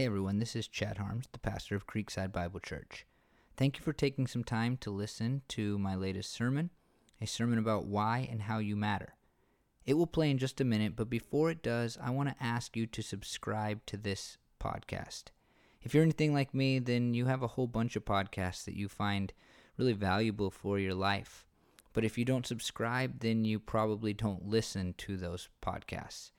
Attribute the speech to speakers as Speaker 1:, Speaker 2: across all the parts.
Speaker 1: Hey everyone, this is Chad Harms, the pastor of Creekside Bible Church. Thank you for taking some time to listen to my latest sermon, a sermon about why and how you matter. It will play in just a minute, but before it does, I want to ask you to subscribe to this podcast. If you're anything like me, then you have a whole bunch of podcasts that you find really valuable for your life. But if you don't subscribe, then you probably don't listen to those podcasts.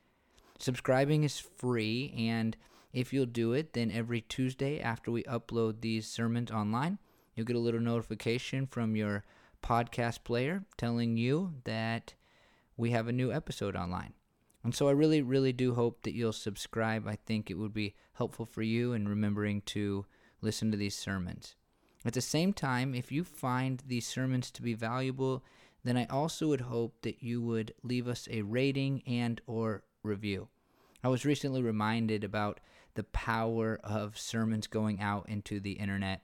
Speaker 1: Subscribing is free, and if you'll do it, then every Tuesday after we upload these sermons online, you'll get a little notification from your podcast player telling you that we have a new episode online. And so I really, really do hope that you'll subscribe. I think it would be helpful for you in remembering to listen to these sermons. At the same time, if you find these sermons to be valuable, then I also would hope that you would leave us a rating and or review. I was recently reminded about the power of sermons going out into the internet.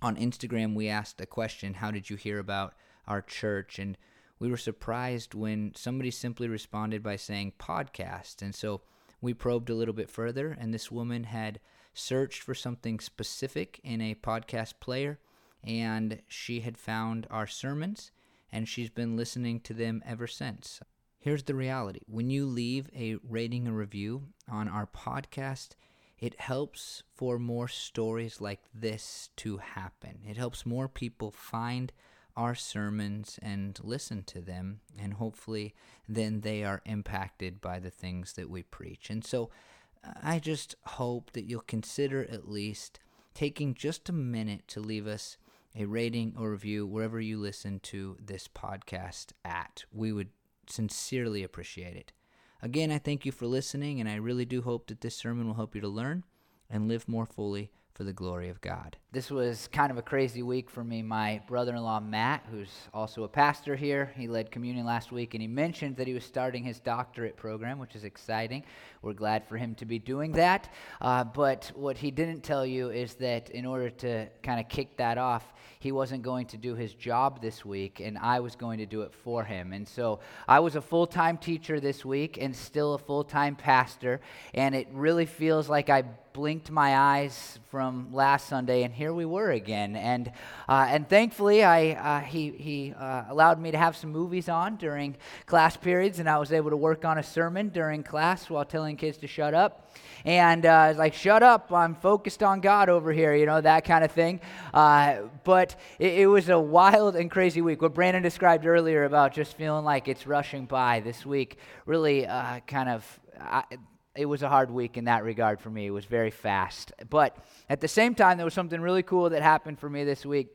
Speaker 1: On Instagram, we asked a question How did you hear about our church? And we were surprised when somebody simply responded by saying podcast. And so we probed a little bit further, and this woman had searched for something specific in a podcast player, and she had found our sermons, and she's been listening to them ever since. Here's the reality when you leave a rating and review on our podcast, it helps for more stories like this to happen. It helps more people find our sermons and listen to them, and hopefully, then they are impacted by the things that we preach. And so, uh, I just hope that you'll consider at least taking just a minute to leave us a rating or review wherever you listen to this podcast at. We would sincerely appreciate it. Again, I thank you for listening, and I really do hope that this sermon will help you to learn and live more fully for the glory of God. This was kind of a crazy week for me. My brother in law, Matt, who's also a pastor here, he led communion last week, and he mentioned that he was starting his doctorate program, which is exciting. We're glad for him to be doing that. Uh, but what he didn't tell you is that in order to kind of kick that off, he wasn't going to do his job this week, and I was going to do it for him. And so I was a full time teacher this week and still a full time pastor, and it really feels like I blinked my eyes from last Sunday, and here we were again. And, uh, and thankfully, I, uh, he, he uh, allowed me to have some movies on during class periods, and I was able to work on a sermon during class while telling kids to shut up. And uh, like, shut up, I'm focused on God over here, you know, that kind of thing. Uh, but it, it was a wild and crazy week. What Brandon described earlier about just feeling like it's rushing by this week really uh, kind of. I, it was a hard week in that regard for me. It was very fast. But at the same time, there was something really cool that happened for me this week.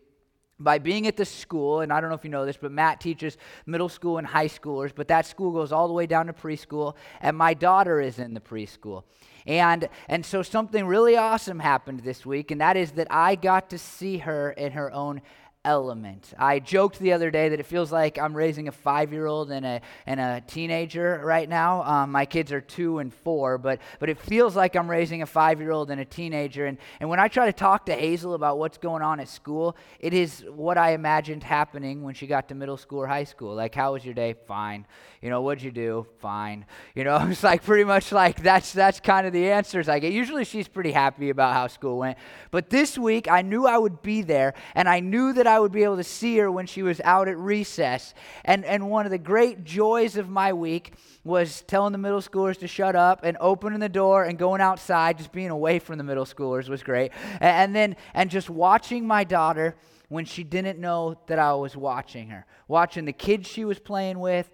Speaker 1: By being at the school, and I don't know if you know this, but Matt teaches middle school and high schoolers, but that school goes all the way down to preschool, and my daughter is in the preschool. And, and so something really awesome happened this week, and that is that I got to see her in her own element. I joked the other day that it feels like I'm raising a five year old and a, and a teenager right now. Um, my kids are two and four, but, but it feels like I'm raising a five year old and a teenager. And, and when I try to talk to Hazel about what's going on at school, it is what I imagined happening when she got to middle school or high school. Like, how was your day? Fine. You know, what'd you do? Fine. You know, it's like pretty much like that's, that's kind of the answers I get. Usually she's pretty happy about how school went. But this week, I knew I would be there, and I knew that I I would be able to see her when she was out at recess. And, and one of the great joys of my week was telling the middle schoolers to shut up and opening the door and going outside, just being away from the middle schoolers was great. And, and then, and just watching my daughter when she didn't know that I was watching her, watching the kids she was playing with,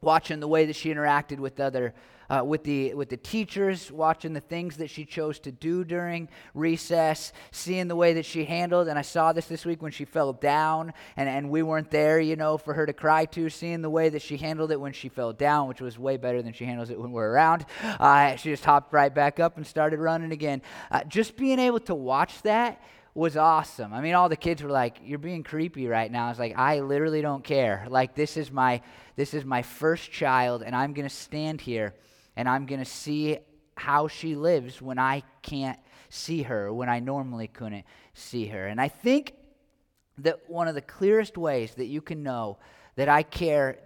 Speaker 1: watching the way that she interacted with other uh, with, the, with the teachers, watching the things that she chose to do during recess, seeing the way that she handled. And I saw this this week when she fell down, and, and we weren't there, you know, for her to cry to, seeing the way that she handled it when she fell down, which was way better than she handles it when we're around. Uh, she just hopped right back up and started running again. Uh, just being able to watch that was awesome. I mean, all the kids were like, "You're being creepy right now." I was like, "I literally don't care. Like, this is my this is my first child, and I'm gonna stand here and I'm going to see how she lives when I can't see her, when I normally couldn't see her. And I think that one of the clearest ways that you can know that I care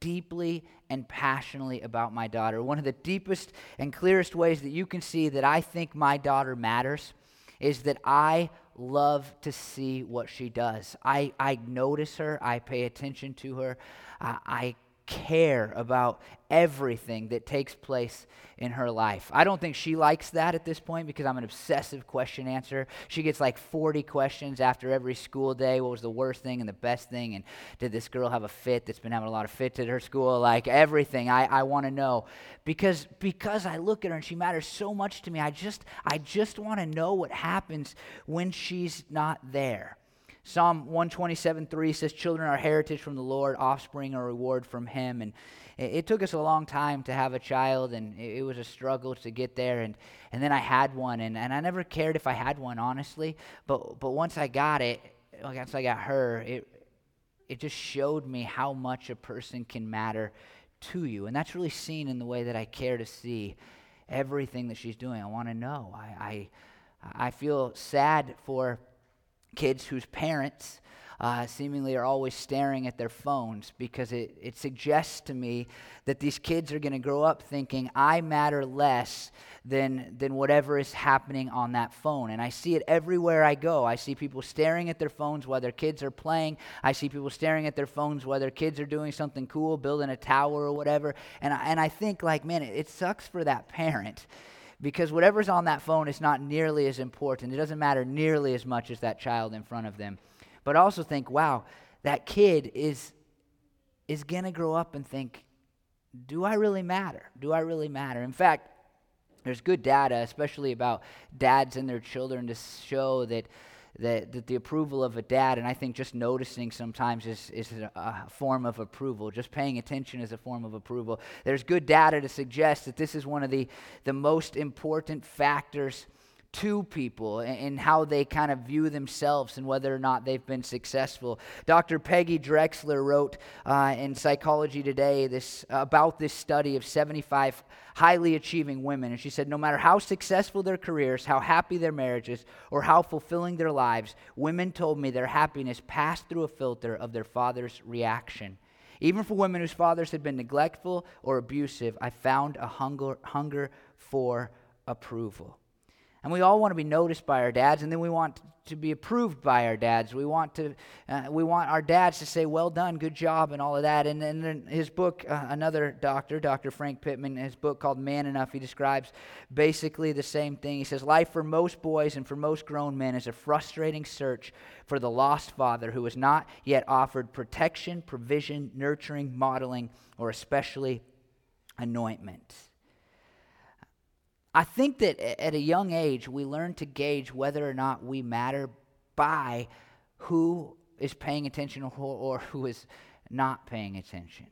Speaker 1: deeply and passionately about my daughter. One of the deepest and clearest ways that you can see that I think my daughter matters is that I love to see what she does. I, I notice her, I pay attention to her, uh, I care about everything that takes place in her life. I don't think she likes that at this point because I'm an obsessive question answer. She gets like 40 questions after every school day. What was the worst thing and the best thing? And did this girl have a fit that's been having a lot of fits at her school? Like everything I, I want to know because because I look at her and she matters so much to me. I just I just want to know what happens when she's not there. Psalm 127 3 says, Children are heritage from the Lord, offspring are reward from Him. And it, it took us a long time to have a child, and it, it, was a struggle to get there. And, and then I had one, and, and I never cared if I had one, honestly. But, but once I got it, once I got her, it, it just showed me how much a person can matter to you. And that's really seen in the way that I care to see everything that she's doing. I want to know. I, I, I feel sad for kids whose parents uh, seemingly are always staring at their phones because it, it suggests to me that these kids are going to grow up thinking, I matter less than, than whatever is happening on that phone. And I see it everywhere I go. I see people staring at their phones while their kids are playing. I see people staring at their phones while their kids are doing something cool, building a tower or whatever. And I, and I think, like, man, it, it sucks for that parent because whatever's on that phone is not nearly as important. It doesn't matter nearly as much as that child in front of them. But also think, wow, that kid is is going to grow up and think, do I really matter? Do I really matter? In fact, there's good data, especially about dads and their children, to show that that, that the approval of a dad, and I think just noticing sometimes is, is a, form of approval. Just paying attention is a form of approval. There's good data to suggest that this is one of the, the most important factors to people and how they kind of view themselves and whether or not they've been successful. Dr. Peggy Drexler wrote uh, in Psychology Today this about this study of 75 highly achieving women, and she said, no matter how successful their careers, how happy their marriages, or how fulfilling their lives, women told me their happiness passed through a filter of their father's reaction. Even for women whose fathers had been neglectful or abusive, I found a hunger, hunger for approval. And we all want to be noticed by our dads, and then we want to be approved by our dads. We want to, uh, we want our dads to say, "Well done, good job," and all of that. And then in his book, uh, another doctor, Dr. Frank Pittman, his book called "Man Enough," he describes basically the same thing. He says, "Life for most boys and for most grown men is a frustrating search for the lost father who has not yet offered protection, provision, nurturing, modeling, or especially anointment." I think that at a young age, we learn to gauge whether or not we matter by who is paying attention or, who is not paying attention.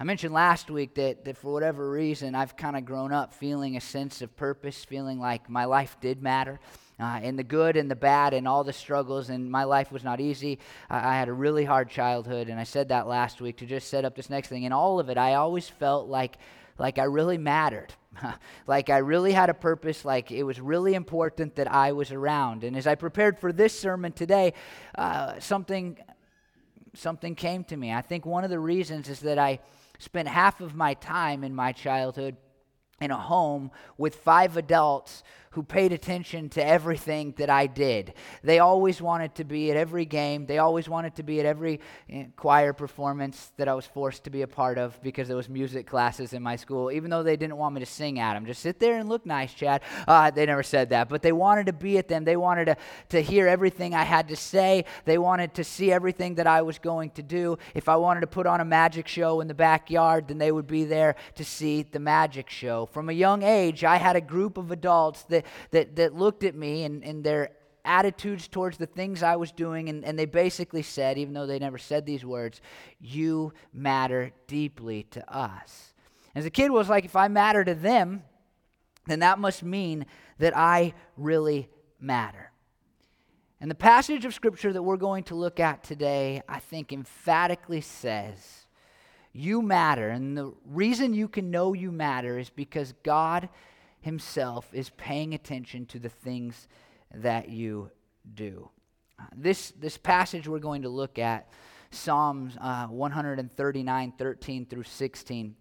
Speaker 1: I mentioned last week that, that for whatever reason, I've kind of grown up feeling a sense of purpose, feeling like my life did matter. Uh, in the good and the bad and all the struggles, and my life was not easy. I, I had a really hard childhood, and I said that last week to just set up this next thing. In all of it, I always felt like like I really mattered. like I really had a purpose, like it was really important that I was around. And as I prepared for this sermon today, uh, something, something came to me. I think one of the reasons is that I spent half of my time in my childhood in a home with five adults who paid attention to everything that I did. They always wanted to be at every game. They always wanted to be at every eh, choir performance that I was forced to be a part of because there was music classes in my school, even though they didn't want me to sing at them. Just sit there and look nice, Chad. Uh, they never said that, but they wanted to be at them. They wanted to, to hear everything I had to say. They wanted to see everything that I was going to do. If I wanted to put on a magic show in the backyard, then they would be there to see the magic show. From a young age, I had a group of adults that that, that looked at me and, and their attitudes towards the things I was doing, and, and they basically said, even though they never said these words, You matter deeply to us. As a kid was like, if I matter to them, then that must mean that I really matter. And the passage of scripture that we're going to look at today, I think, emphatically says, You matter. And the reason you can know you matter is because God himself is paying attention to the things that you do. Uh, this, this passage we're going to look at Psalms uh, 139, 13 through 16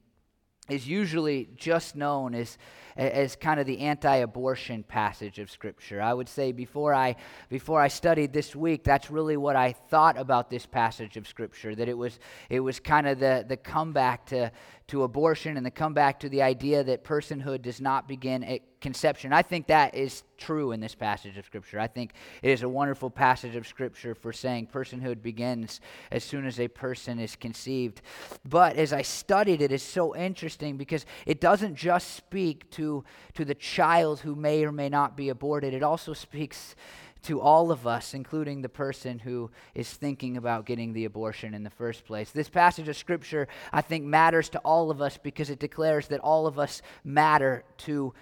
Speaker 1: is usually just known as as kind of the anti-abortion passage of scripture. I would say before I before I studied this week, that's really what I thought about this passage of scripture that it was it was kind of the the comeback to to abortion and the comeback to the idea that personhood does not begin at conception. I think that is true in this passage of Scripture. I think it is a wonderful passage of Scripture for saying personhood begins as soon as a person is conceived. But as I studied it, it's so interesting because it doesn't just speak to, to the child who may or may not be aborted, it also speaks to all of us, including the person who is thinking about getting the abortion in the first place. This passage of Scripture, I think, matters to all of us because it declares that all of us matter to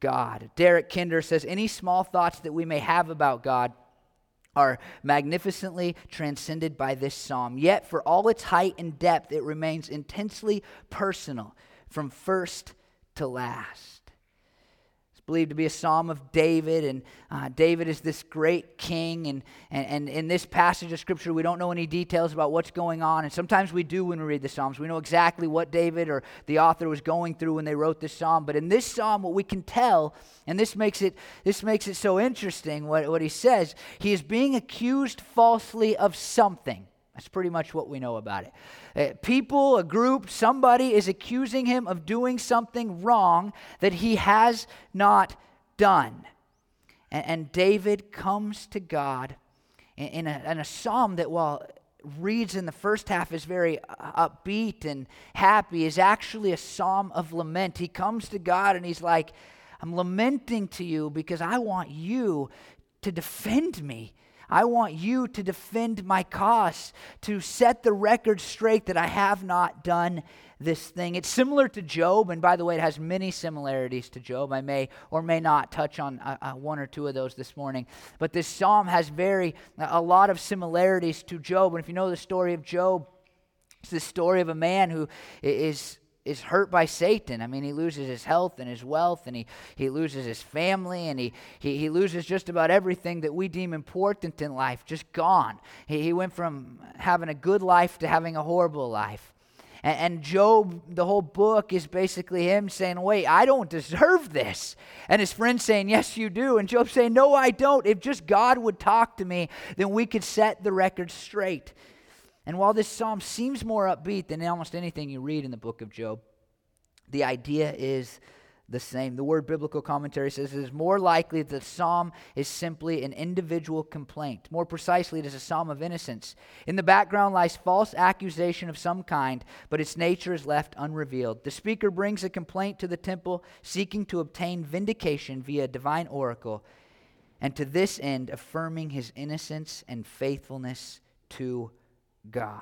Speaker 1: God. Derek Kidner says any small thoughts that we may have about God are magnificently transcended by this psalm. Yet, for all its height and depth, it remains intensely personal from first to last believed to be a psalm of David, and uh, David is this great king. And, and, and in this passage of Scripture, we don't know any details about what's going on. And sometimes we do when we read the Psalms. We know exactly what David or the author was going through when they wrote this psalm. But in this psalm, what we can tell, and this makes it, this makes it so interesting, what, what he says, he is being accused falsely of something. That's pretty much what we know about it. Uh, people, a group, somebody is accusing him of doing something wrong that he has not done. And, and David comes to God in, a, in a psalm that, while reads in the first half is very uh, upbeat and happy, is actually a psalm of lament. He comes to God and he's like, I'm lamenting to you because I want you to defend me I want you to defend my cause, to set the record straight that I have not done this thing. It's similar to Job, and by the way, it has many similarities to Job. I may or may not touch on uh, uh, one or two of those this morning, but this psalm has very a lot of similarities to Job. And if you know the story of Job, it's the story of a man who is is hurt by Satan. I mean, he loses his health and his wealth, and he, he loses his family, and he, he, he loses just about everything that we deem important in life, just gone. He, he went from having a good life to having a horrible life. And, Job, the whole book is basically him saying, Wait, I don't deserve this. And his friend saying, Yes, you do. And Job saying, No, I don't. If just God would talk to me, then we could set the record straight. And while this psalm seems more upbeat than almost anything you read in the book of Job, the idea is the same. The word biblical commentary says it is more likely that the psalm is simply an individual complaint. More precisely, it is a psalm of innocence. In the background lies false accusation of some kind, but its nature is left unrevealed. The speaker brings a complaint to the temple, seeking to obtain vindication via divine oracle, and to this end, affirming his innocence and faithfulness to God.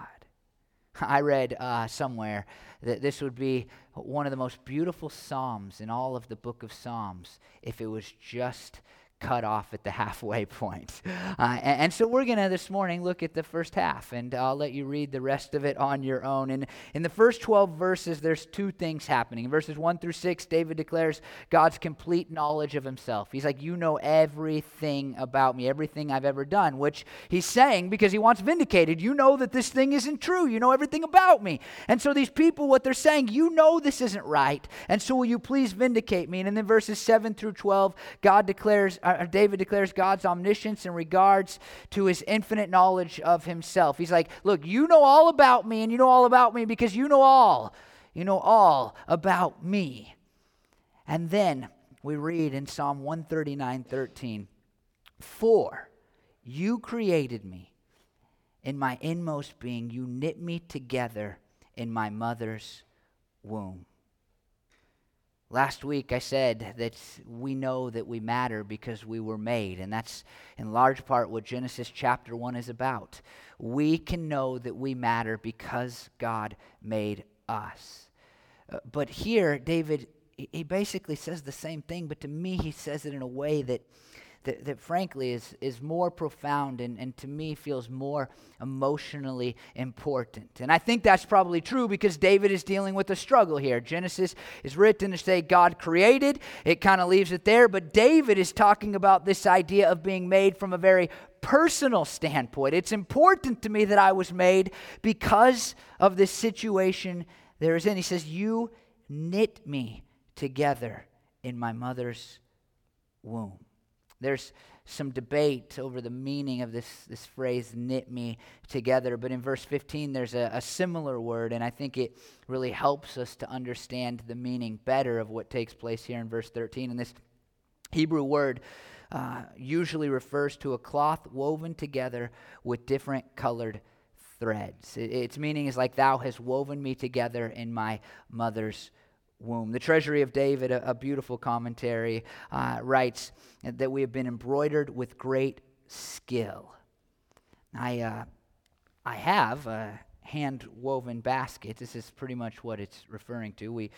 Speaker 1: I read uh, somewhere that this would be one of the most beautiful Psalms in all of the book of Psalms if it was just cut off at the halfway point. Uh, and, and, so we're going to this morning look at the first half, and I'll let you read the rest of it on your own. And in the first 12 verses, there's two things happening. In verses 1 through 6, David declares God's complete knowledge of himself. He's like, You know everything about me, everything I've ever done, which he's saying because he wants vindicated. You know that this thing isn't true. You know everything about me. And so these people, what they're saying, you know this isn't right. And so will you please vindicate me? And then verses 7 through 12, God declares, uh, David declares God's omniscience in regards to his infinite knowledge of himself. He's like, Look, you know all about me, and you know all about me because you know all. You know all about me. And then we read in Psalm 139 13, For you created me in my inmost being, you knit me together in my mother's womb. Last week I said that we know that we matter because we were made, and that's in large part what Genesis chapter 1 is about. We can know that we matter because God made us. Uh, but here, David, he basically says the same thing, but to me, he says it in a way that, that, that frankly is, is more profound and, and to me feels more emotionally important. And I think that's probably true because David is dealing with a struggle here. Genesis is written to say God created, it kind of leaves it there, but David is talking about this idea of being made from a very personal standpoint. It's important to me that I was made because of this situation there is in. He says, You knit me together in my mother's womb. There's some debate over the meaning of this, this phrase, knit me together. But in verse 15, there's a, a similar word, and I think it really helps us to understand the meaning better of what takes place here in verse 13. And this Hebrew word uh, usually refers to a cloth woven together with different colored threads. It, its meaning is like, Thou hast woven me together in my mother's womb. The Treasury of David, a, a beautiful commentary, uh, writes that we have been embroidered with great skill. I, uh, I have a hand woven basket. This is pretty much what it's referring to. We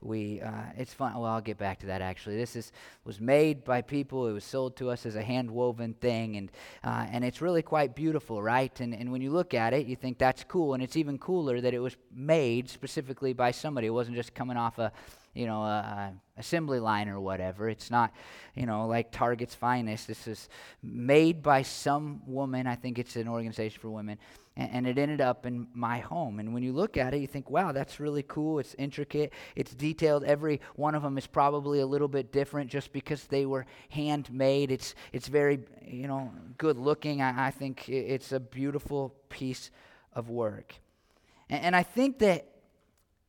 Speaker 1: we uh, it's fun well i'll get back to that actually. This is was made by people it was sold to us as a hand woven thing and uh, and it's really quite beautiful right? And and when you look at it you think that's cool and it's even cooler that it was made specifically by somebody. It wasn't just coming off a you know, a, a, assembly line or whatever. It's not, you know, like Target's finest. This is made by some woman. I think it's an organization for women. And, and, it ended up in my home. And when you look at it, you think, wow, that's really cool. It's intricate. It's detailed. Every one of them is probably a little bit different just because they were handmade. It's, it's very, you know, good looking. I, I think it's a beautiful piece of work. and, and I think that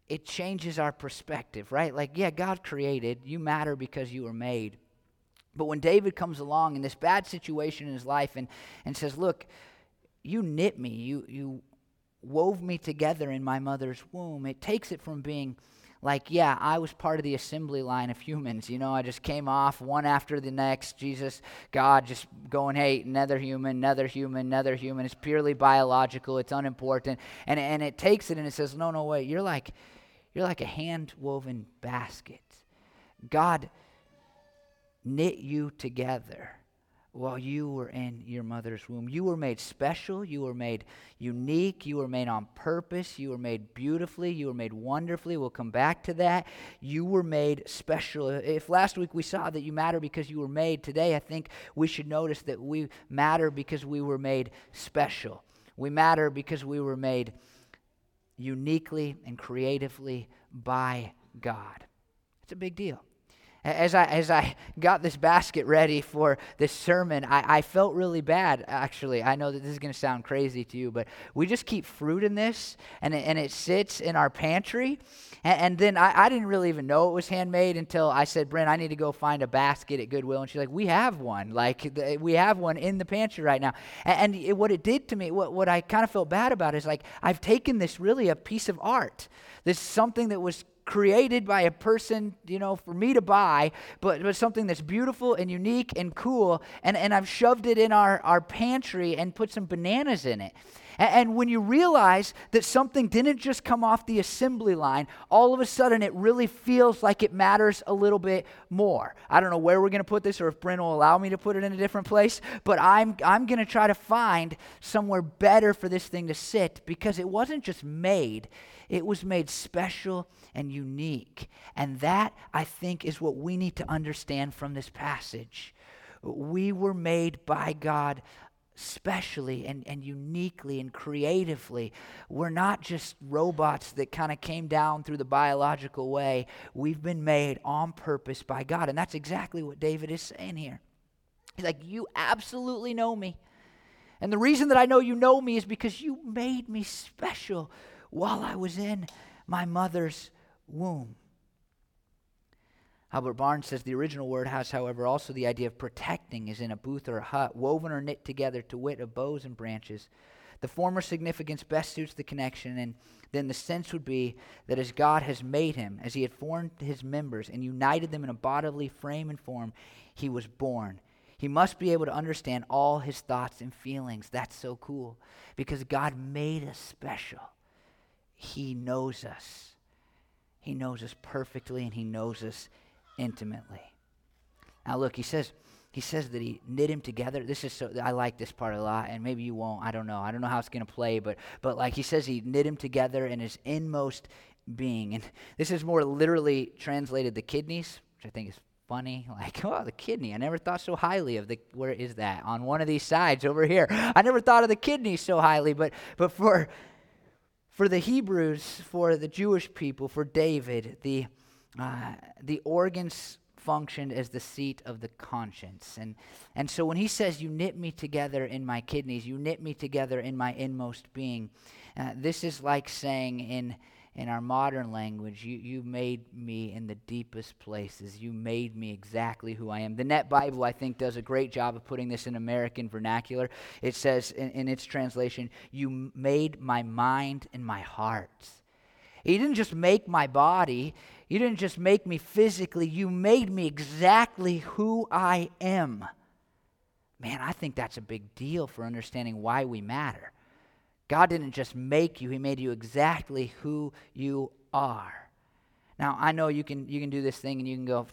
Speaker 1: it changes our perspective, right? Like, yeah, God created, you matter because you were made. But when David comes along in this bad situation in his life and, and says, Look, you knit me, you, you wove me together in my mother's womb, it takes it from being like, yeah, I was part of the assembly line of humans. You know, I just came off one after the next. Jesus, God, just going, hey, another human, another human, another human. It's purely biological, it's unimportant. And, and it takes it and it says, no, no, wait, you're like, you're like a hand woven basket. God knit you together while you were in your mother's womb. You were made special. You were made unique. You were made on purpose. You were made beautifully. You were made wonderfully. We'll come back to that. You were made special. If last week we saw that you matter because you were made, today I think we should notice that we matter because we were made special. We matter because we were made uniquely and creatively by God. It's a big deal. As I, as I got this basket ready for this sermon, I, I felt really bad, actually. I know that this is going to sound crazy to you, but we just keep fruit in this, and it, and it sits in our pantry. And, and then I, I didn't really even know it was handmade until I said, Brent, I need to go find a basket at Goodwill. And she's like, We have one. Like, the, we have one in the pantry right now. And, and it, what it did to me, what, what I kind of felt bad about is like, I've taken this really a piece of art. This something that was created by a person, you know, for me to buy, but, but something that's beautiful and unique and cool. And, and I've shoved it in our, our pantry and put some bananas in it. And, when you realize that something didn't just come off the assembly line, all of a sudden it really feels like it matters a little bit more. I don't know where we're going to put this or if Brent will allow me to put it in a different place, but I'm, I'm going to try to find somewhere better for this thing to sit because it wasn't just made, it was made special and unique. And that, I think, is what we need to understand from this passage. We were made by God specially and, and uniquely and creatively. We're not just robots that kind of came down through the biological way. We've been made on purpose by God. And that's exactly what David is saying here. He's like, You absolutely know me. And the reason that I know you know me is because you made me special while I was in my mother's womb. Albert Barnes says the original word has, however, also the idea of protecting, as in a booth or a hut, woven or knit together to wit of boughs and branches. The former significance best suits the connection, and then the sense would be that as God has made him, as he had formed his members and united them in a bodily frame and form, he was born. He must be able to understand all his thoughts and feelings. That's so cool because God made us special. He knows us. He knows us perfectly and He knows us intimately. Now, look, He says, he says that he knit him together. This is so I like this part a lot, and maybe you won't. I don't know. I don't know how it's gonna play, but but like he says, he knit him together in his inmost being, and this is more literally translated the kidneys, which I think is funny. Like, oh, the kidney. I never thought so highly of the. Where is that? On one of these sides over here. I never thought of the kidney so highly, but but for for the Hebrews, for the Jewish people, for David, the uh, the organs functioned as the seat of the conscience. And, and so when he says, You knit me together in my kidneys, you knit me together in my inmost being, uh, this is like saying in, in our modern language, you, you made me in the deepest places. You made me exactly who I am. The Net Bible, I think, does a great job of putting this in American vernacular. It says in, in its translation, You made my mind and my heart. He didn't just make my body, you didn't just make me physically, you made me exactly who I am. Man, I think that's a big deal for understanding why we matter. God didn't just make you, He made you exactly who you are. Now, I know you can, you can do this thing and you can go,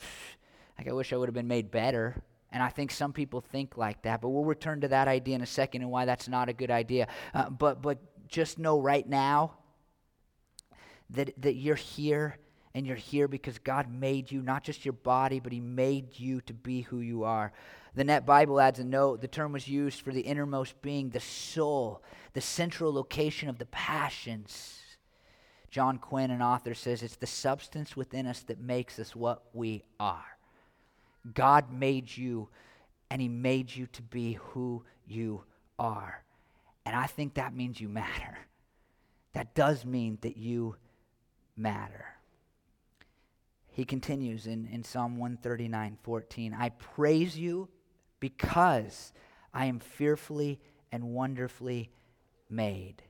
Speaker 1: like, I wish I would have been made better. And I think some people think like that, but we'll return to that idea in a second and why that's not a good idea. Uh, but, but just know right now that, that you're here and you're here because God made you, not just your body, but He made you to be who you are. The Net Bible adds a note. The term was used for the innermost being, the soul, the central location of the passions. John Quinn, an author, says it's the substance within us that makes us what we are. God made you, and He made you to be who you are. And I think that means you matter. That does mean that you matter. He continues in, in Psalm 139 14. I praise you because I am fearfully and wonderfully made.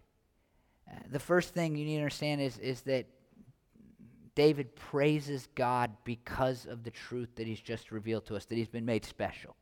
Speaker 1: Uh, the first thing you need to understand is, is that David praises God because of the truth that he's just revealed to us, that he's been made special.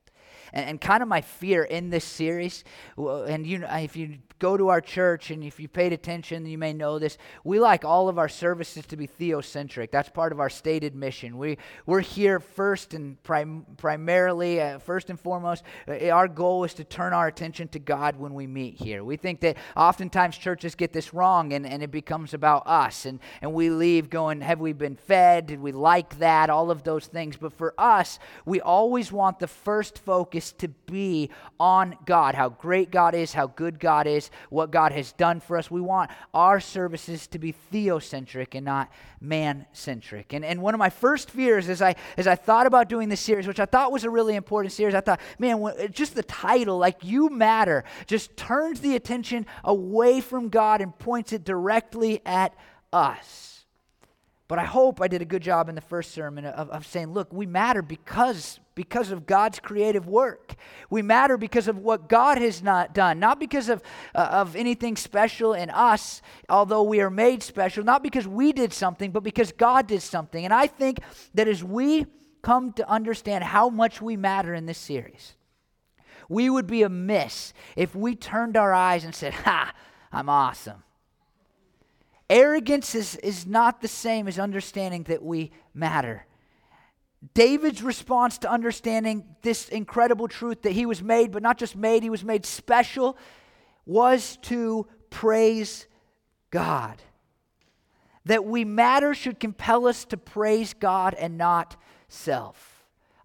Speaker 1: And, and kind of my fear in this series, and you, if you go to our church and if you paid attention, you may know this. We like all of our services to be theocentric. That's part of our stated mission. We, we're here first and prim- primarily, uh, first and foremost, uh, our goal is to turn our attention to God when we meet here. We think that oftentimes churches get this wrong and, and it becomes about us. And, and we leave going, Have we been fed? Did we like that? All of those things. But for us, we always want the first focus to be on God, how great God is, how good God is, what God has done for us. We want our services to be theocentric and not man centric. And, and one of my first fears as I, as I thought about doing this series, which I thought was a really important series, I thought, man, just the title, like You Matter, just turns the attention away from God and points it directly at us. But I hope I did a good job in the first sermon of, of saying, look, we matter because, because of God's creative work. We matter because of what God has not done, not because of, uh, of anything special in us, although we are made special, not because we did something, but because God did something. And I think that as we come to understand how much we matter in this series, we would be amiss if we turned our eyes and said, Ha, I'm awesome. Arrogance is, is not the same as understanding that we matter. David's response to understanding this incredible truth that he was made, but not just made, he was made special, was to praise God. That we matter should compel us to praise God and not self.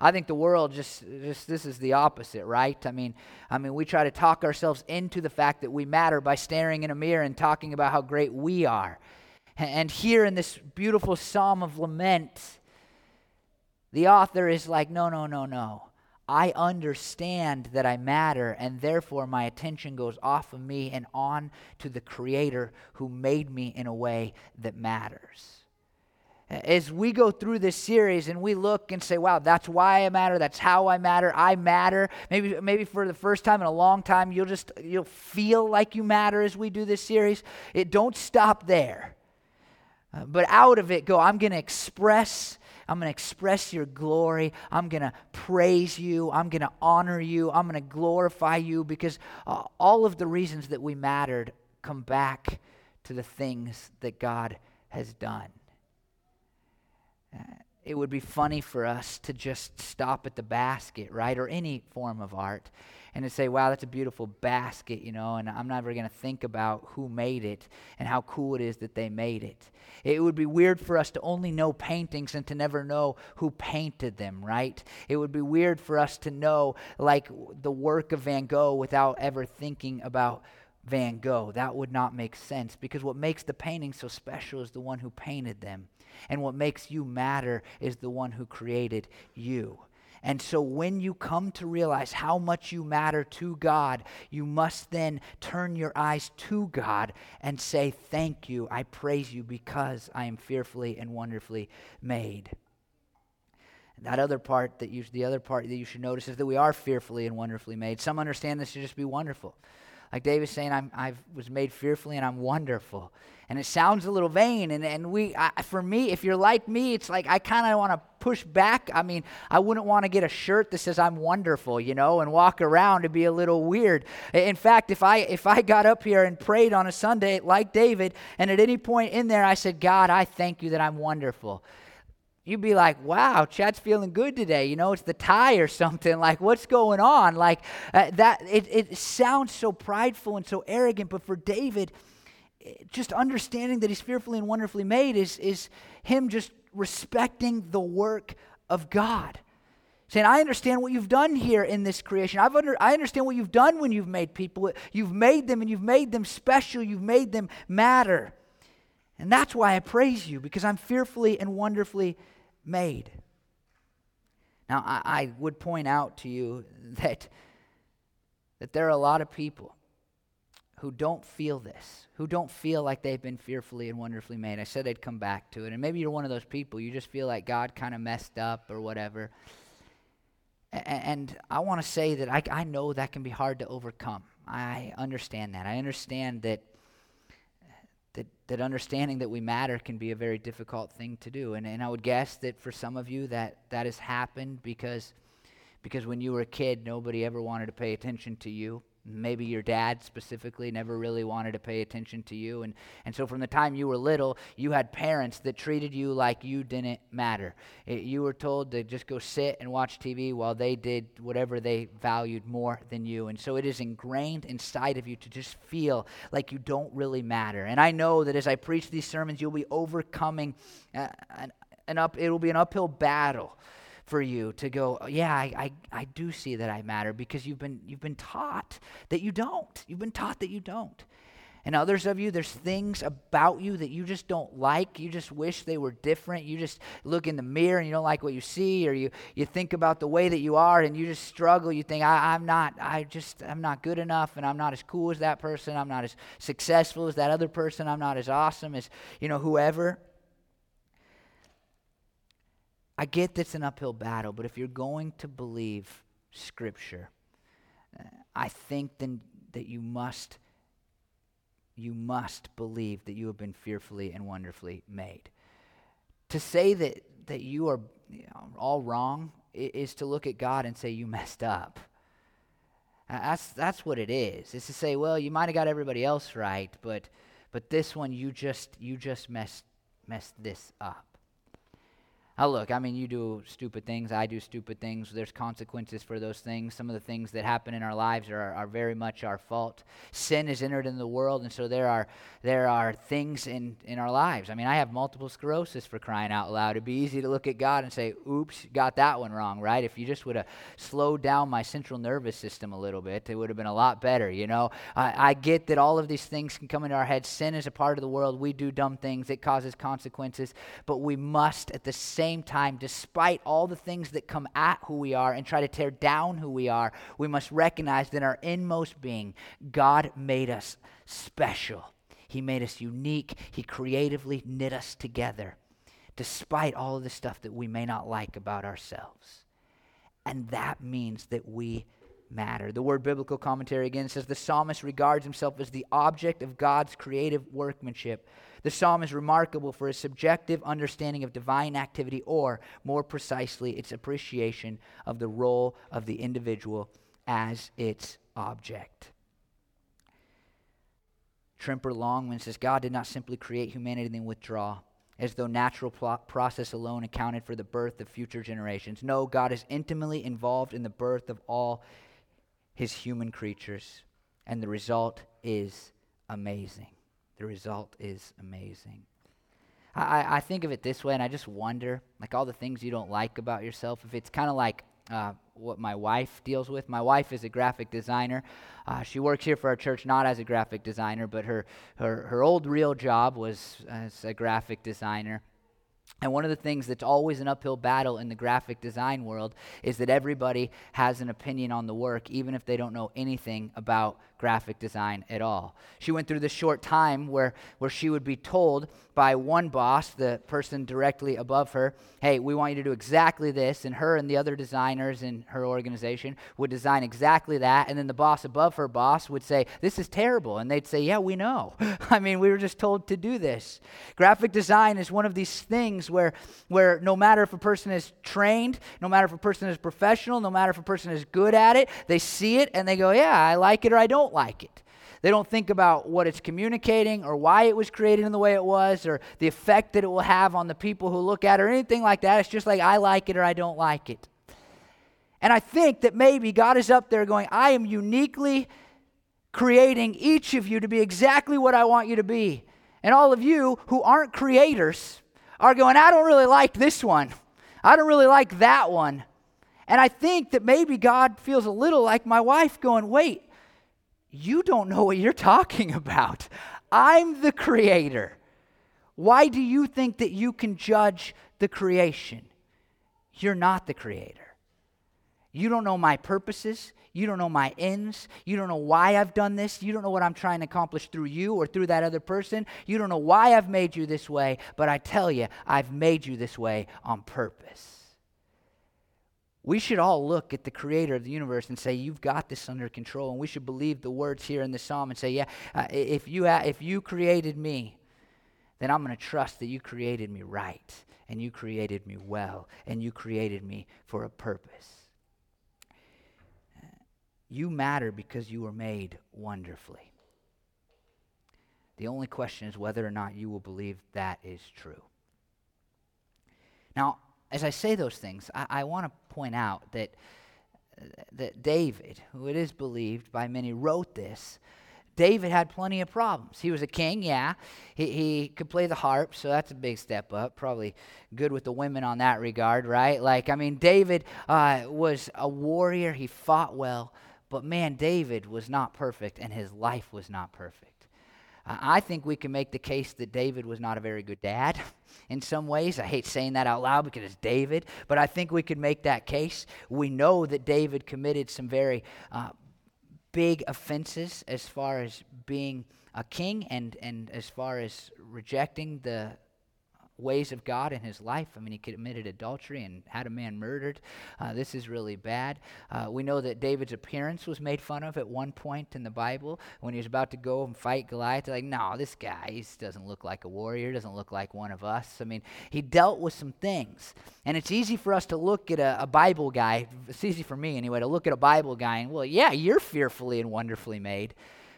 Speaker 1: I think the world just, just this is the opposite, right? I mean, I mean, we try to talk ourselves into the fact that we matter by staring in a mirror and talking about how great we are. And here in this beautiful psalm of lament, the author is like, no, no, no, no. I understand that I matter, and therefore my attention goes off of me and on to the Creator who made me in a way that matters as we go through this series and we look and say, wow, that's why I matter, that's how I matter, I matter. Maybe, maybe for the first time in a long time, you'll just you'll feel like you matter as we do this series. It don't stop there. Uh, but out of it, go, I'm going to express. I'm going to express your glory. I'm going to praise you. I'm going to honor you. I'm going to glorify you because uh, all of the reasons that we mattered come back to the things that God has done it would be funny for us to just stop at the basket, right? Or any form of art and to say, wow, that's a beautiful basket, you know, and I'm never going to think about who made it and how cool it is that they made it. It would be weird for us to only know paintings and to never know who painted them, right? It would be weird for us to know, like, the work of Van Gogh without ever thinking about Van Gogh. That would not make sense because what makes the painting so special is the one who painted them. And what makes you matter is the one who created you. And so, when you come to realize how much you matter to God, you must then turn your eyes to God and say, Thank you. I praise you because I am fearfully and wonderfully made. that other part that you, the other part that you should notice is that we are fearfully and wonderfully made. Some understand this to just be wonderful. Like David's saying, I'm, I was made fearfully and I'm wonderful. And it sounds a little vain. And, and we, I, for me, if you're like me, it's like I kind of want to push back. I mean, I wouldn't want to get a shirt that says I'm wonderful, you know, and walk around to be a little weird. In fact, if I if I got up here and prayed on a Sunday like David, and at any point in there I said, God, I thank you that I'm wonderful you'd be like, wow, Chad's feeling good today. You know, it's the tie or something. Like, what's going on? Like, uh, that, it, it sounds so prideful and so arrogant, but for David, eh, just understanding that he's fearfully and wonderfully made is, is him just respecting the work of God. Saying, I understand what you've done here in this creation. I've under, I understand what you've done when you've made people. You've made them and you've made them special. You've made them matter. And that's why I praise you, because I'm fearfully and wonderfully made. Now, I, I, would point out to you that, that there are a lot of people who don't feel this, who don't feel like they've been fearfully and wonderfully made. I said I'd come back to it. And maybe you're one of those people, you just feel like God kind of messed up or whatever. And, and I want to say that I, I know that can be hard to overcome. I understand that. I understand that that, understanding that we matter can be a very difficult thing to do. And, and I would guess that for some of you that that has happened because, because when you were a kid, nobody ever wanted to pay attention to you. Maybe your dad specifically never really wanted to pay attention to you. And, and so from the time you were little, you had parents that treated you like you didn't matter. It, you were told to just go sit and watch TV while they did whatever they valued more than you. And so it is ingrained inside of you to just feel like you don't really matter. And I know that as I preach these sermons, you'll be overcoming uh, an, an up, it will be an uphill battle for you to go, yeah, I, I, I do see that I matter because you've been, you've been taught that you don't. You've been taught that you don't. And others of you, there's things about you that you just don't like. You just wish they were different. You just look in the mirror and you don't like what you see, or you, you think about the way that you are and you just struggle. You think, I, I'm not, I just, I'm not good enough and I'm not as cool as that person. I'm not as successful as that other person. I'm not as awesome as, you know, whoever. I get that's an uphill battle, but if you're going to believe Scripture, uh, I think then that you must you must believe that you have been fearfully and wonderfully made. To say that that you are you know, all wrong is to look at God and say you messed up. That's that's what it is. It's to say, well, you might have got everybody else right, but but this one you just you just messed messed this up. Look, I mean, you do stupid things. I do stupid things. There's consequences for those things. Some of the things that happen in our lives are, are very much our fault. Sin is entered in the world, and so there are, there are things in, in our lives. I mean, I have multiple sclerosis for crying out loud. It'd be easy to look at God and say, oops, got that one wrong, right? If you just would have slowed down my central nervous system a little bit, it would have been a lot better, you know? I, I get that all of these things can come into our heads. Sin is a part of the world. We do dumb things, it causes consequences, but we must at the same same time, despite all the things that come at who we are and try to tear down who we are, we must recognize that in our inmost being, God made us special. He made us unique. He creatively knit us together, despite all of the stuff that we may not like about ourselves. And that means that we matter. The word biblical commentary again says the psalmist regards himself as the object of God's creative workmanship the psalm is remarkable for its subjective understanding of divine activity, or more precisely, its appreciation of the role of the individual as its object. Tremper Longman says God did not simply create humanity and then withdraw. as though natural process alone accounted for the birth of future generations. No, God is intimately involved in the birth of all his human creatures, and the result is amazing. The result is amazing. I, I think of it this way, and I just wonder, like all the things you don't like about yourself, if it's kind of like uh, what my wife deals with. My wife is a graphic designer. Uh, she works here for our church not as a graphic designer, but her, her, her old real job was as a graphic designer. And one of the things that's always an uphill battle in the graphic design world is that everybody has an opinion on the work, even if they don't know anything about graphic design at all. She went through this short time where, where she would be told by one boss, the person directly above her, hey, we want you to do exactly this. And her and the other designers in her organization would design exactly that. And then the boss above her boss would say, this is terrible. And they'd say, yeah, we know. I mean, we were just told to do this. Graphic design is one of these things where, where no matter if a person is trained, no matter if a person is professional, no matter if a person is good at it, they see it and they go, yeah, I like it or I don't don't like it. They don't think about what it's communicating or why it was created in the way it was or the effect that it will have on the people who look at it or anything like that. It's just like, I like it or I don't like it. And I think that maybe God is up there going, I am uniquely creating each of you to be exactly what I want you to be. And all of you who aren't creators are going, I don't really like this one. I don't really like that one. And I think that maybe God feels a little like my wife going, wait, you don't know what you're talking about. I'm the creator. Why do you think that you can judge the creation? You're not the creator. You don't know my purposes. You don't know my ends. You don't know why I've done this. You don't know what I'm trying to accomplish through you or through that other person. You don't know why I've made you this way, but I tell you, I've made you this way on purpose. We should all look at the creator of the universe and say, You've got this under control. And we should believe the words here in the psalm and say, Yeah, uh, if, you if you created me, then I'm going to trust that you created me right, and you created me well, and you created me for a purpose. You matter because you were made wonderfully. The only question is whether or not you will believe that is true. Now, as I say those things, I, I want to point out that, that David, who it is believed by many wrote this, David had plenty of problems. He was a king, yeah. He, he could play the harp, so that's a big step up. Probably good with the women on that regard, right? Like, I mean, David uh, was a warrior, he fought well, but man, David was not perfect, and his life was not perfect. I think we can make the case that David was not a very good dad in some ways. I hate saying that out loud because it's David, but I think we could make that case. We know that David committed some very uh, big offenses as far as being a king and, and as far as rejecting the ways of God in his life. I mean, he committed adultery and had a man murdered. Uh, this is really bad. Uh, we know that David's appearance was made fun of at one point in the Bible when he was about to go and fight Goliath. They're like, no, this guy he doesn't look like a warrior, doesn't look like one of us. I mean, he dealt with some things. And it's easy for us to look at a, a Bible guy, it's easy for me anyway, to look at a Bible guy and, well, yeah, you're fearfully and wonderfully made.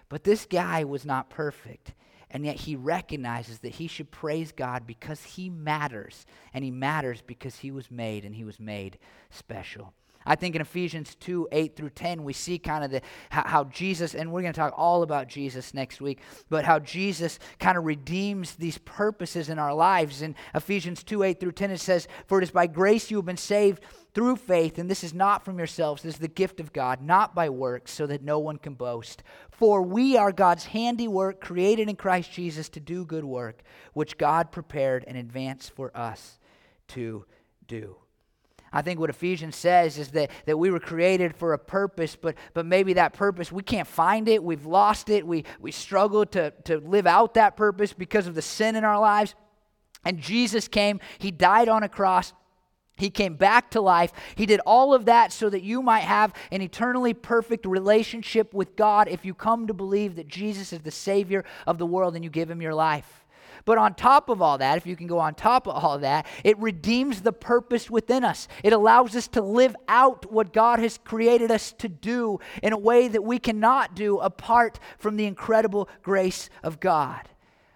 Speaker 1: But this guy was not perfect and yet he recognizes that he should praise God because he matters. And he matters because he was made and he was made special. I think in Ephesians 2 8 through 10, we see kind of the, how, how Jesus, and we're going to talk all about Jesus next week, but how Jesus kind of redeems these purposes in our lives. In Ephesians 2 8 through 10, it says, For it is by grace you have been saved through faith, and this is not from yourselves, this is the gift of God, not by works, so that no one can boast. For we are God's handiwork, created in Christ Jesus to do good work, which God prepared in advance for us to do. I think what Ephesians says is that, that we were created for a purpose, but, but maybe that purpose, we can't find it. We've lost it. We, we struggle to, to live out that purpose because of the sin in our lives. And Jesus came, He died on a cross. He came back to life. He did all of that so that you might have an eternally perfect relationship with God if you come to believe that Jesus is the Savior of the world and you give Him your life. But on top of all that, if you can go on top of all that, it redeems the purpose within us. It allows us to live out what God has created us to do in a way that we cannot do apart from the incredible grace of God.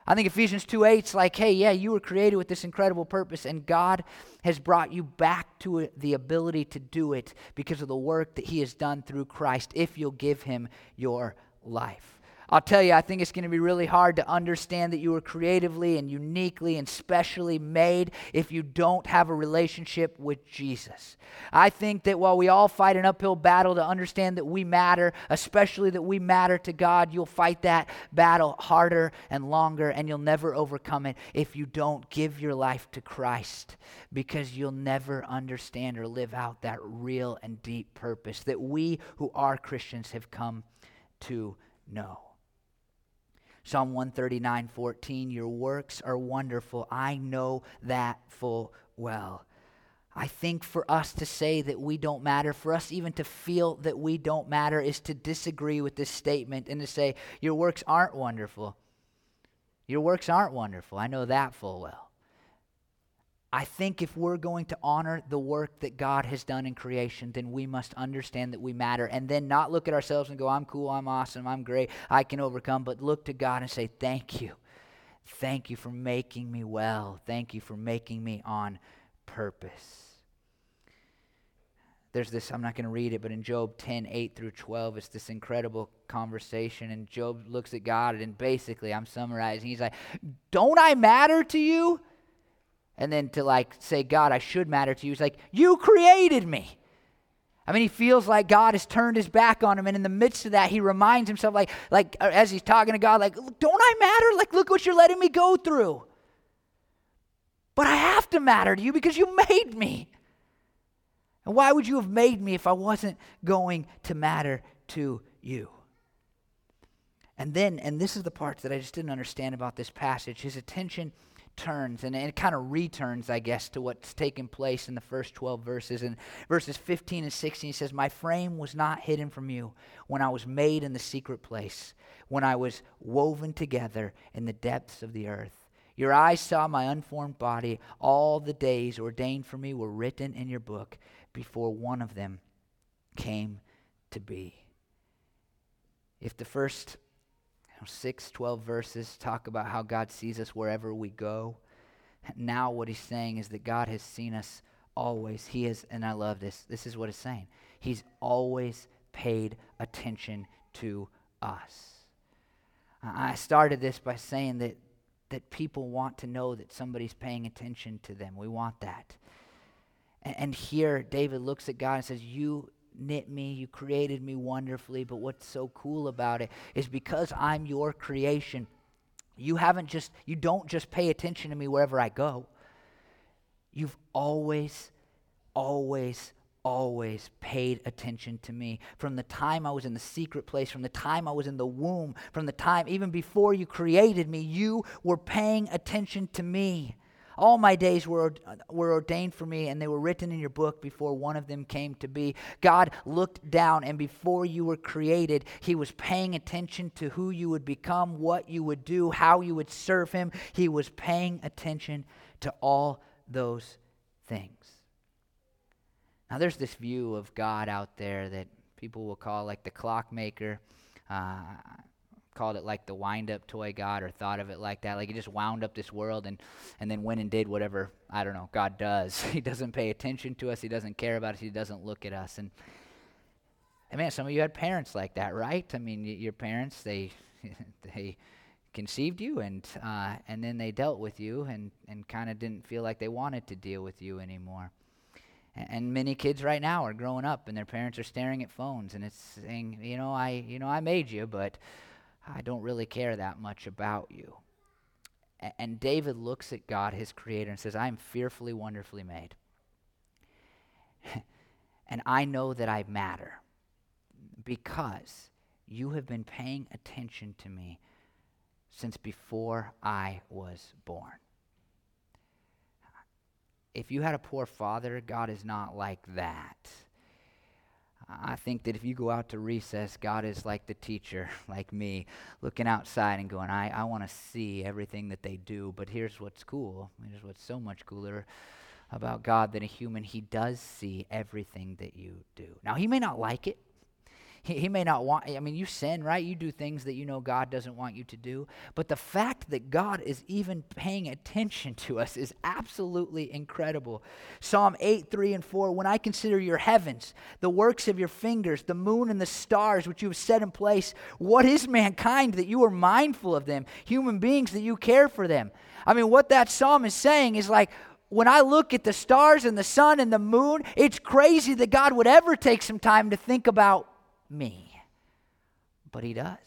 Speaker 1: I think Ephesians 2 8 is like, hey, yeah, you were created with this incredible purpose, and God has brought you back to the ability to do it because of the work that He has done through Christ if you'll give Him your life. I'll tell you, I think it's going to be really hard to understand that you were creatively and uniquely and specially made if you don't have a relationship with Jesus. I think that while we all fight an uphill battle to understand that we matter, especially that we matter to God, you'll fight that battle harder and longer, and you'll never overcome it if you don't give your life to Christ because you'll never understand or live out that real and deep purpose that we who are Christians have come to know. Psalm 139 14, your works are wonderful. I know that full well. I think for us to say that we don't matter, for us even to feel that we don't matter, is to disagree with this statement and to say, Your works aren't wonderful. Your works aren't wonderful. I know that full well. I think if we're going to honor the work that God has done in creation, then we must understand that we matter and then not look at ourselves and go, I'm cool, I'm awesome, I'm great, I can overcome, but look to God and say, Thank you. Thank you for making me well. Thank you for making me on purpose. There's this, I'm not going to read it, but in Job 10, 8 through 12, it's this incredible conversation. And Job looks at God, and basically, I'm summarizing. He's like, Don't I matter to you? And then to like say, God, I should matter to you. He's like, You created me. I mean, he feels like God has turned his back on him, and in the midst of that, he reminds himself, like, like uh, as he's talking to God, like, don't I matter? Like, look what you're letting me go through. But I have to matter to you because you made me. And why would you have made me if I wasn't going to matter to you? And then, and this is the part that I just didn't understand about this passage, his attention turns and it kind of returns, I guess, to what's taken place in the first 12 verses. And verses 15 and 16 says, My frame was not hidden from you when I was made in the secret place, when I was woven together in the depths of the earth. Your eyes saw my unformed body. All the days ordained for me were written in your book before one of them came to be. If the first 6, 12 verses talk about how God sees us wherever we go. Now, what he's saying is that God has seen us always. He is, and I love this, this is what it's saying. He's always paid attention to us. I started this by saying that, that people want to know that somebody's paying attention to them. We want that. And, and here, David looks at God and says, You knit me, you created me wonderfully, but what's so cool about it is because I'm your creation, you haven't just you don't just pay attention to me wherever I go. You've always always always paid attention to me. From the time I was in the secret place, from the time I was in the womb, from the time even before you created me, you were paying attention to me. All my days were, were ordained for me, and they were written in your book before one of them came to be. God looked down, and before you were created, He was paying attention to who you would become, what you would do, how you would serve Him. He was paying attention to all those things. Now, there's this view of God out there that people will call like the clockmaker. Uh, called it like the wind up toy God or thought of it like that. Like he just wound up this world and, and then went and did whatever, I don't know, God does. he doesn't pay attention to us. He doesn't care about us. He doesn't look at us. And, and man, some of you had parents like that, right? I mean, your parents, they, they conceived you and, uh, and then they dealt with you and, and kind of didn't feel like they wanted to deal with you anymore. And many kids right now are growing up and their parents are staring at phones and it's saying, you know, I, you know, I made you, but I don't really care that much about you. And David looks at God, his creator, and says, I am fearfully, wonderfully made. and I know that I matter because you have been paying attention to me since before I was born. If you had a poor father, God is not like that. I think that if you go out to recess, God is like the teacher, like me, looking outside and going, I, I want to see everything that they do. But here's what's cool. Here's what's so much cooler about God than a human. He does see everything that you do. Now, He may not like it. He, he may not want, I mean, you sin, right? You do things that you know God doesn't want you to do. But the fact that God is even paying attention to us is absolutely incredible. Psalm 8, 3 and 4 When I consider your heavens, the works of your fingers, the moon and the stars which you have set in place, what is mankind that you are mindful of them? Human beings that you care for them. I mean, what that psalm is saying is like, when I look at the stars and the sun and the moon, it's crazy that God would ever take some time to think about me. But he does.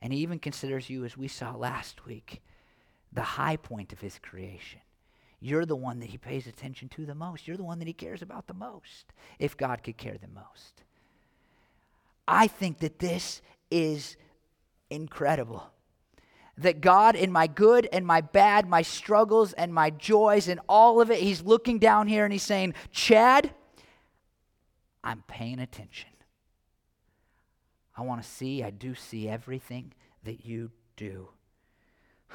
Speaker 1: And he even considers you, as we saw last week, the high point of his creation. You're the one that he pays attention to the most. You're the one that he cares about the most, if God could care the most. I think that this is incredible. That God, in my good and my bad, my struggles and my joys, and all of it, He's looking down here and He's saying, Chad, I'm paying attention. I want to see, I do see everything that you do.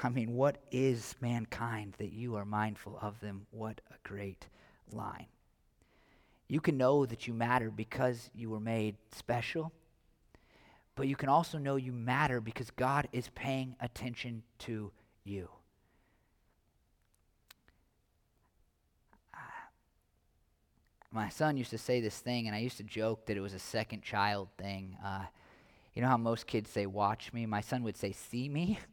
Speaker 1: I mean, what is mankind that you are mindful of them? What a great line. You can know that you matter because you were made special, but you can also know you matter because God is paying attention to you. My son used to say this thing, and I used to joke that it was a second child thing. Uh, you know how most kids say, watch me? My son would say, see me.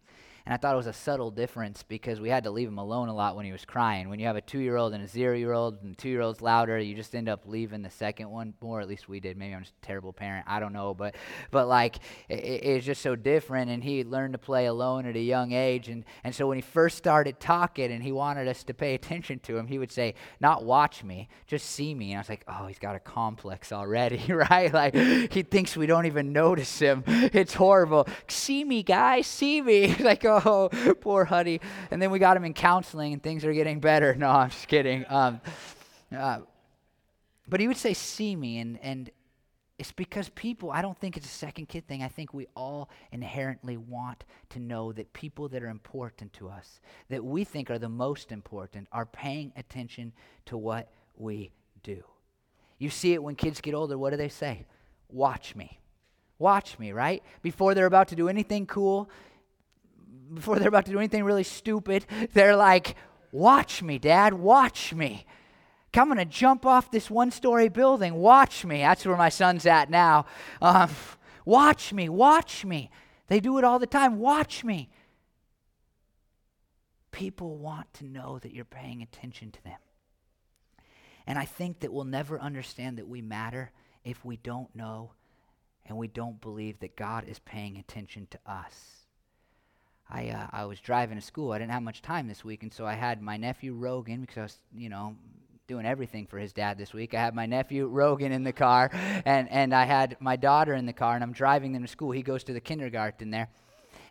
Speaker 1: And I thought it was a subtle difference because we had to leave him alone a lot when he was crying. When you have a two year old and a zero year old, and two year old's louder, you just end up leaving the second one more. At least we did. Maybe I'm just a terrible parent. I don't know. But, but like, it, it's just so different. And he learned to play alone at a young age. And, and so when he first started talking and he wanted us to pay attention to him, he would say, Not watch me, just see me. And I was like, Oh, he's got a complex already, right? Like, he thinks we don't even notice him. It's horrible. See me, guys, see me. like, oh, poor Huddy. And then we got him in counseling, and things are getting better. No, I'm just kidding. Um, uh, but he would say, "See me," and and it's because people. I don't think it's a second kid thing. I think we all inherently want to know that people that are important to us, that we think are the most important, are paying attention to what we do. You see it when kids get older. What do they say? Watch me. Watch me, right? Before they're about to do anything cool, before they're about to do anything really stupid, they're like, Watch me, Dad, watch me. I'm going to jump off this one story building. Watch me. That's where my son's at now. Um, watch me, watch me. They do it all the time. Watch me. People want to know that you're paying attention to them. And I think that we'll never understand that we matter if we don't know and we don't believe that God is paying attention to us. I, uh, I was driving to school. I didn't have much time this week, and so I had my nephew Rogan because I was, you know, doing everything for his dad this week. I had my nephew Rogan in the car, and, and I had my daughter in the car, and I'm driving them to school. He goes to the kindergarten there,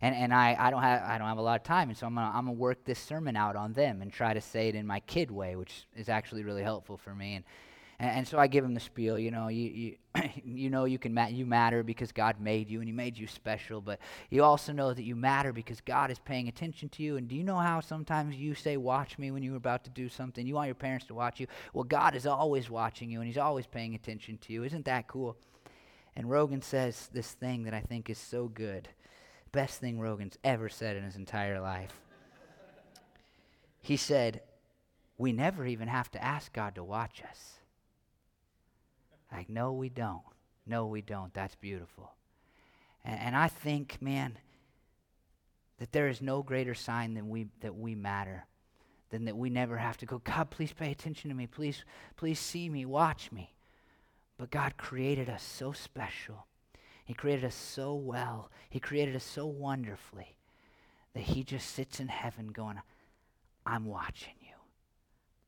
Speaker 1: and, and I, I don't have I don't have a lot of time, and so I'm gonna I'm gonna work this sermon out on them and try to say it in my kid way, which is actually really helpful for me. And and, and, so I give him the spiel, you know, you, you, you know you can ma- you matter because God made you and he made you special, but you also know that you matter because God is paying attention to you. And do you know how sometimes you say, watch me when you're about to do something? You want your parents to watch you. Well, God is always watching you and he's always paying attention to you. Isn't that cool? And Rogan says this thing that I think is so good. Best thing Rogan's ever said in his entire life. He said, We never even have to ask God to watch us. Like, no, we don't. No, we don't. That's beautiful. And, and I think, man, that there is no greater sign than we that we matter than that we never have to go god please pay attention to me. Please please see me. Watch me. But god created us so special. He created us so well. He created us so wonderfully that he just sits in heaven going i'm watching you.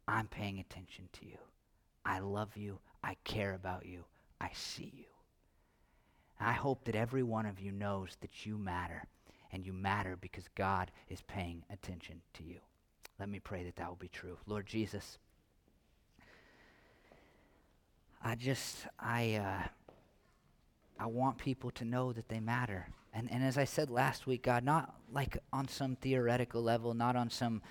Speaker 1: I'm paying attention to you. I love you I care about you. I see you. I hope that every one of you knows that you matter, and you matter because God is paying attention to you. Let me pray that that will be true. Lord Jesus, I just, I, uh, I want people to know that they matter. And, and as I said last week, God, not like on some theoretical level, not on some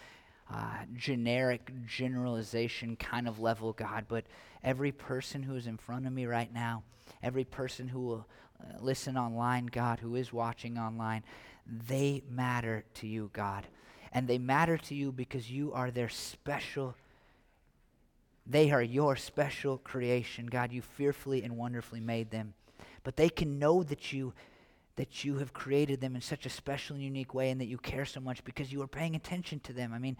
Speaker 1: uh, generic generalization kind of level, God, but every person who is in front of me right now, every person who will uh, listen online, God, who is watching online, they matter to you, God. And they matter to you because you are their special they are your special creation, God. You fearfully and wonderfully made them. But they can know that you that you have created them in such a special and unique way and that you care so much because you are paying attention to them. I mean,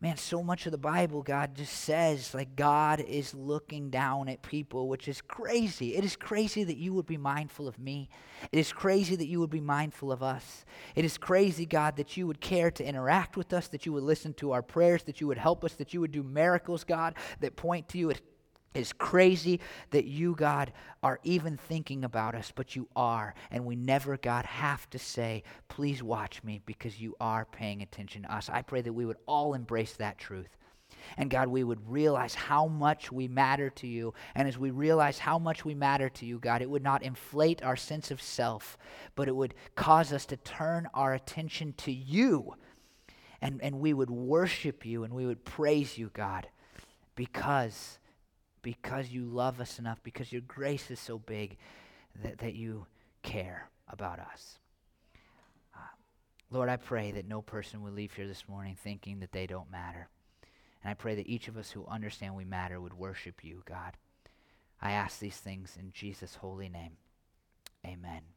Speaker 1: man, so much of the Bible, God just says, like, God is looking down at people, which is crazy. It is crazy that you would be mindful of me. It is crazy that you would be mindful of us. It is crazy, God, that you would care to interact with us, that you would listen to our prayers, that you would help us, that you would do miracles, God, that point to you. It is crazy that you, God, are even thinking about us, but you are. And we never, God, have to say, please watch me because you are paying attention to us. I pray that we would all embrace that truth. And God, we would realize how much we matter to you. And as we realize how much we matter to you, God, it would not inflate our sense of self, but it would cause us to turn our attention to you. And, and we would worship you and we would praise you, God, because because you love us enough, because your grace is so big that, that you care about us. Uh, Lord, I pray that no person will leave here this morning thinking that they don't matter. And I pray that each of us who understand we matter would worship you, God. I ask these things in Jesus' holy name. Amen.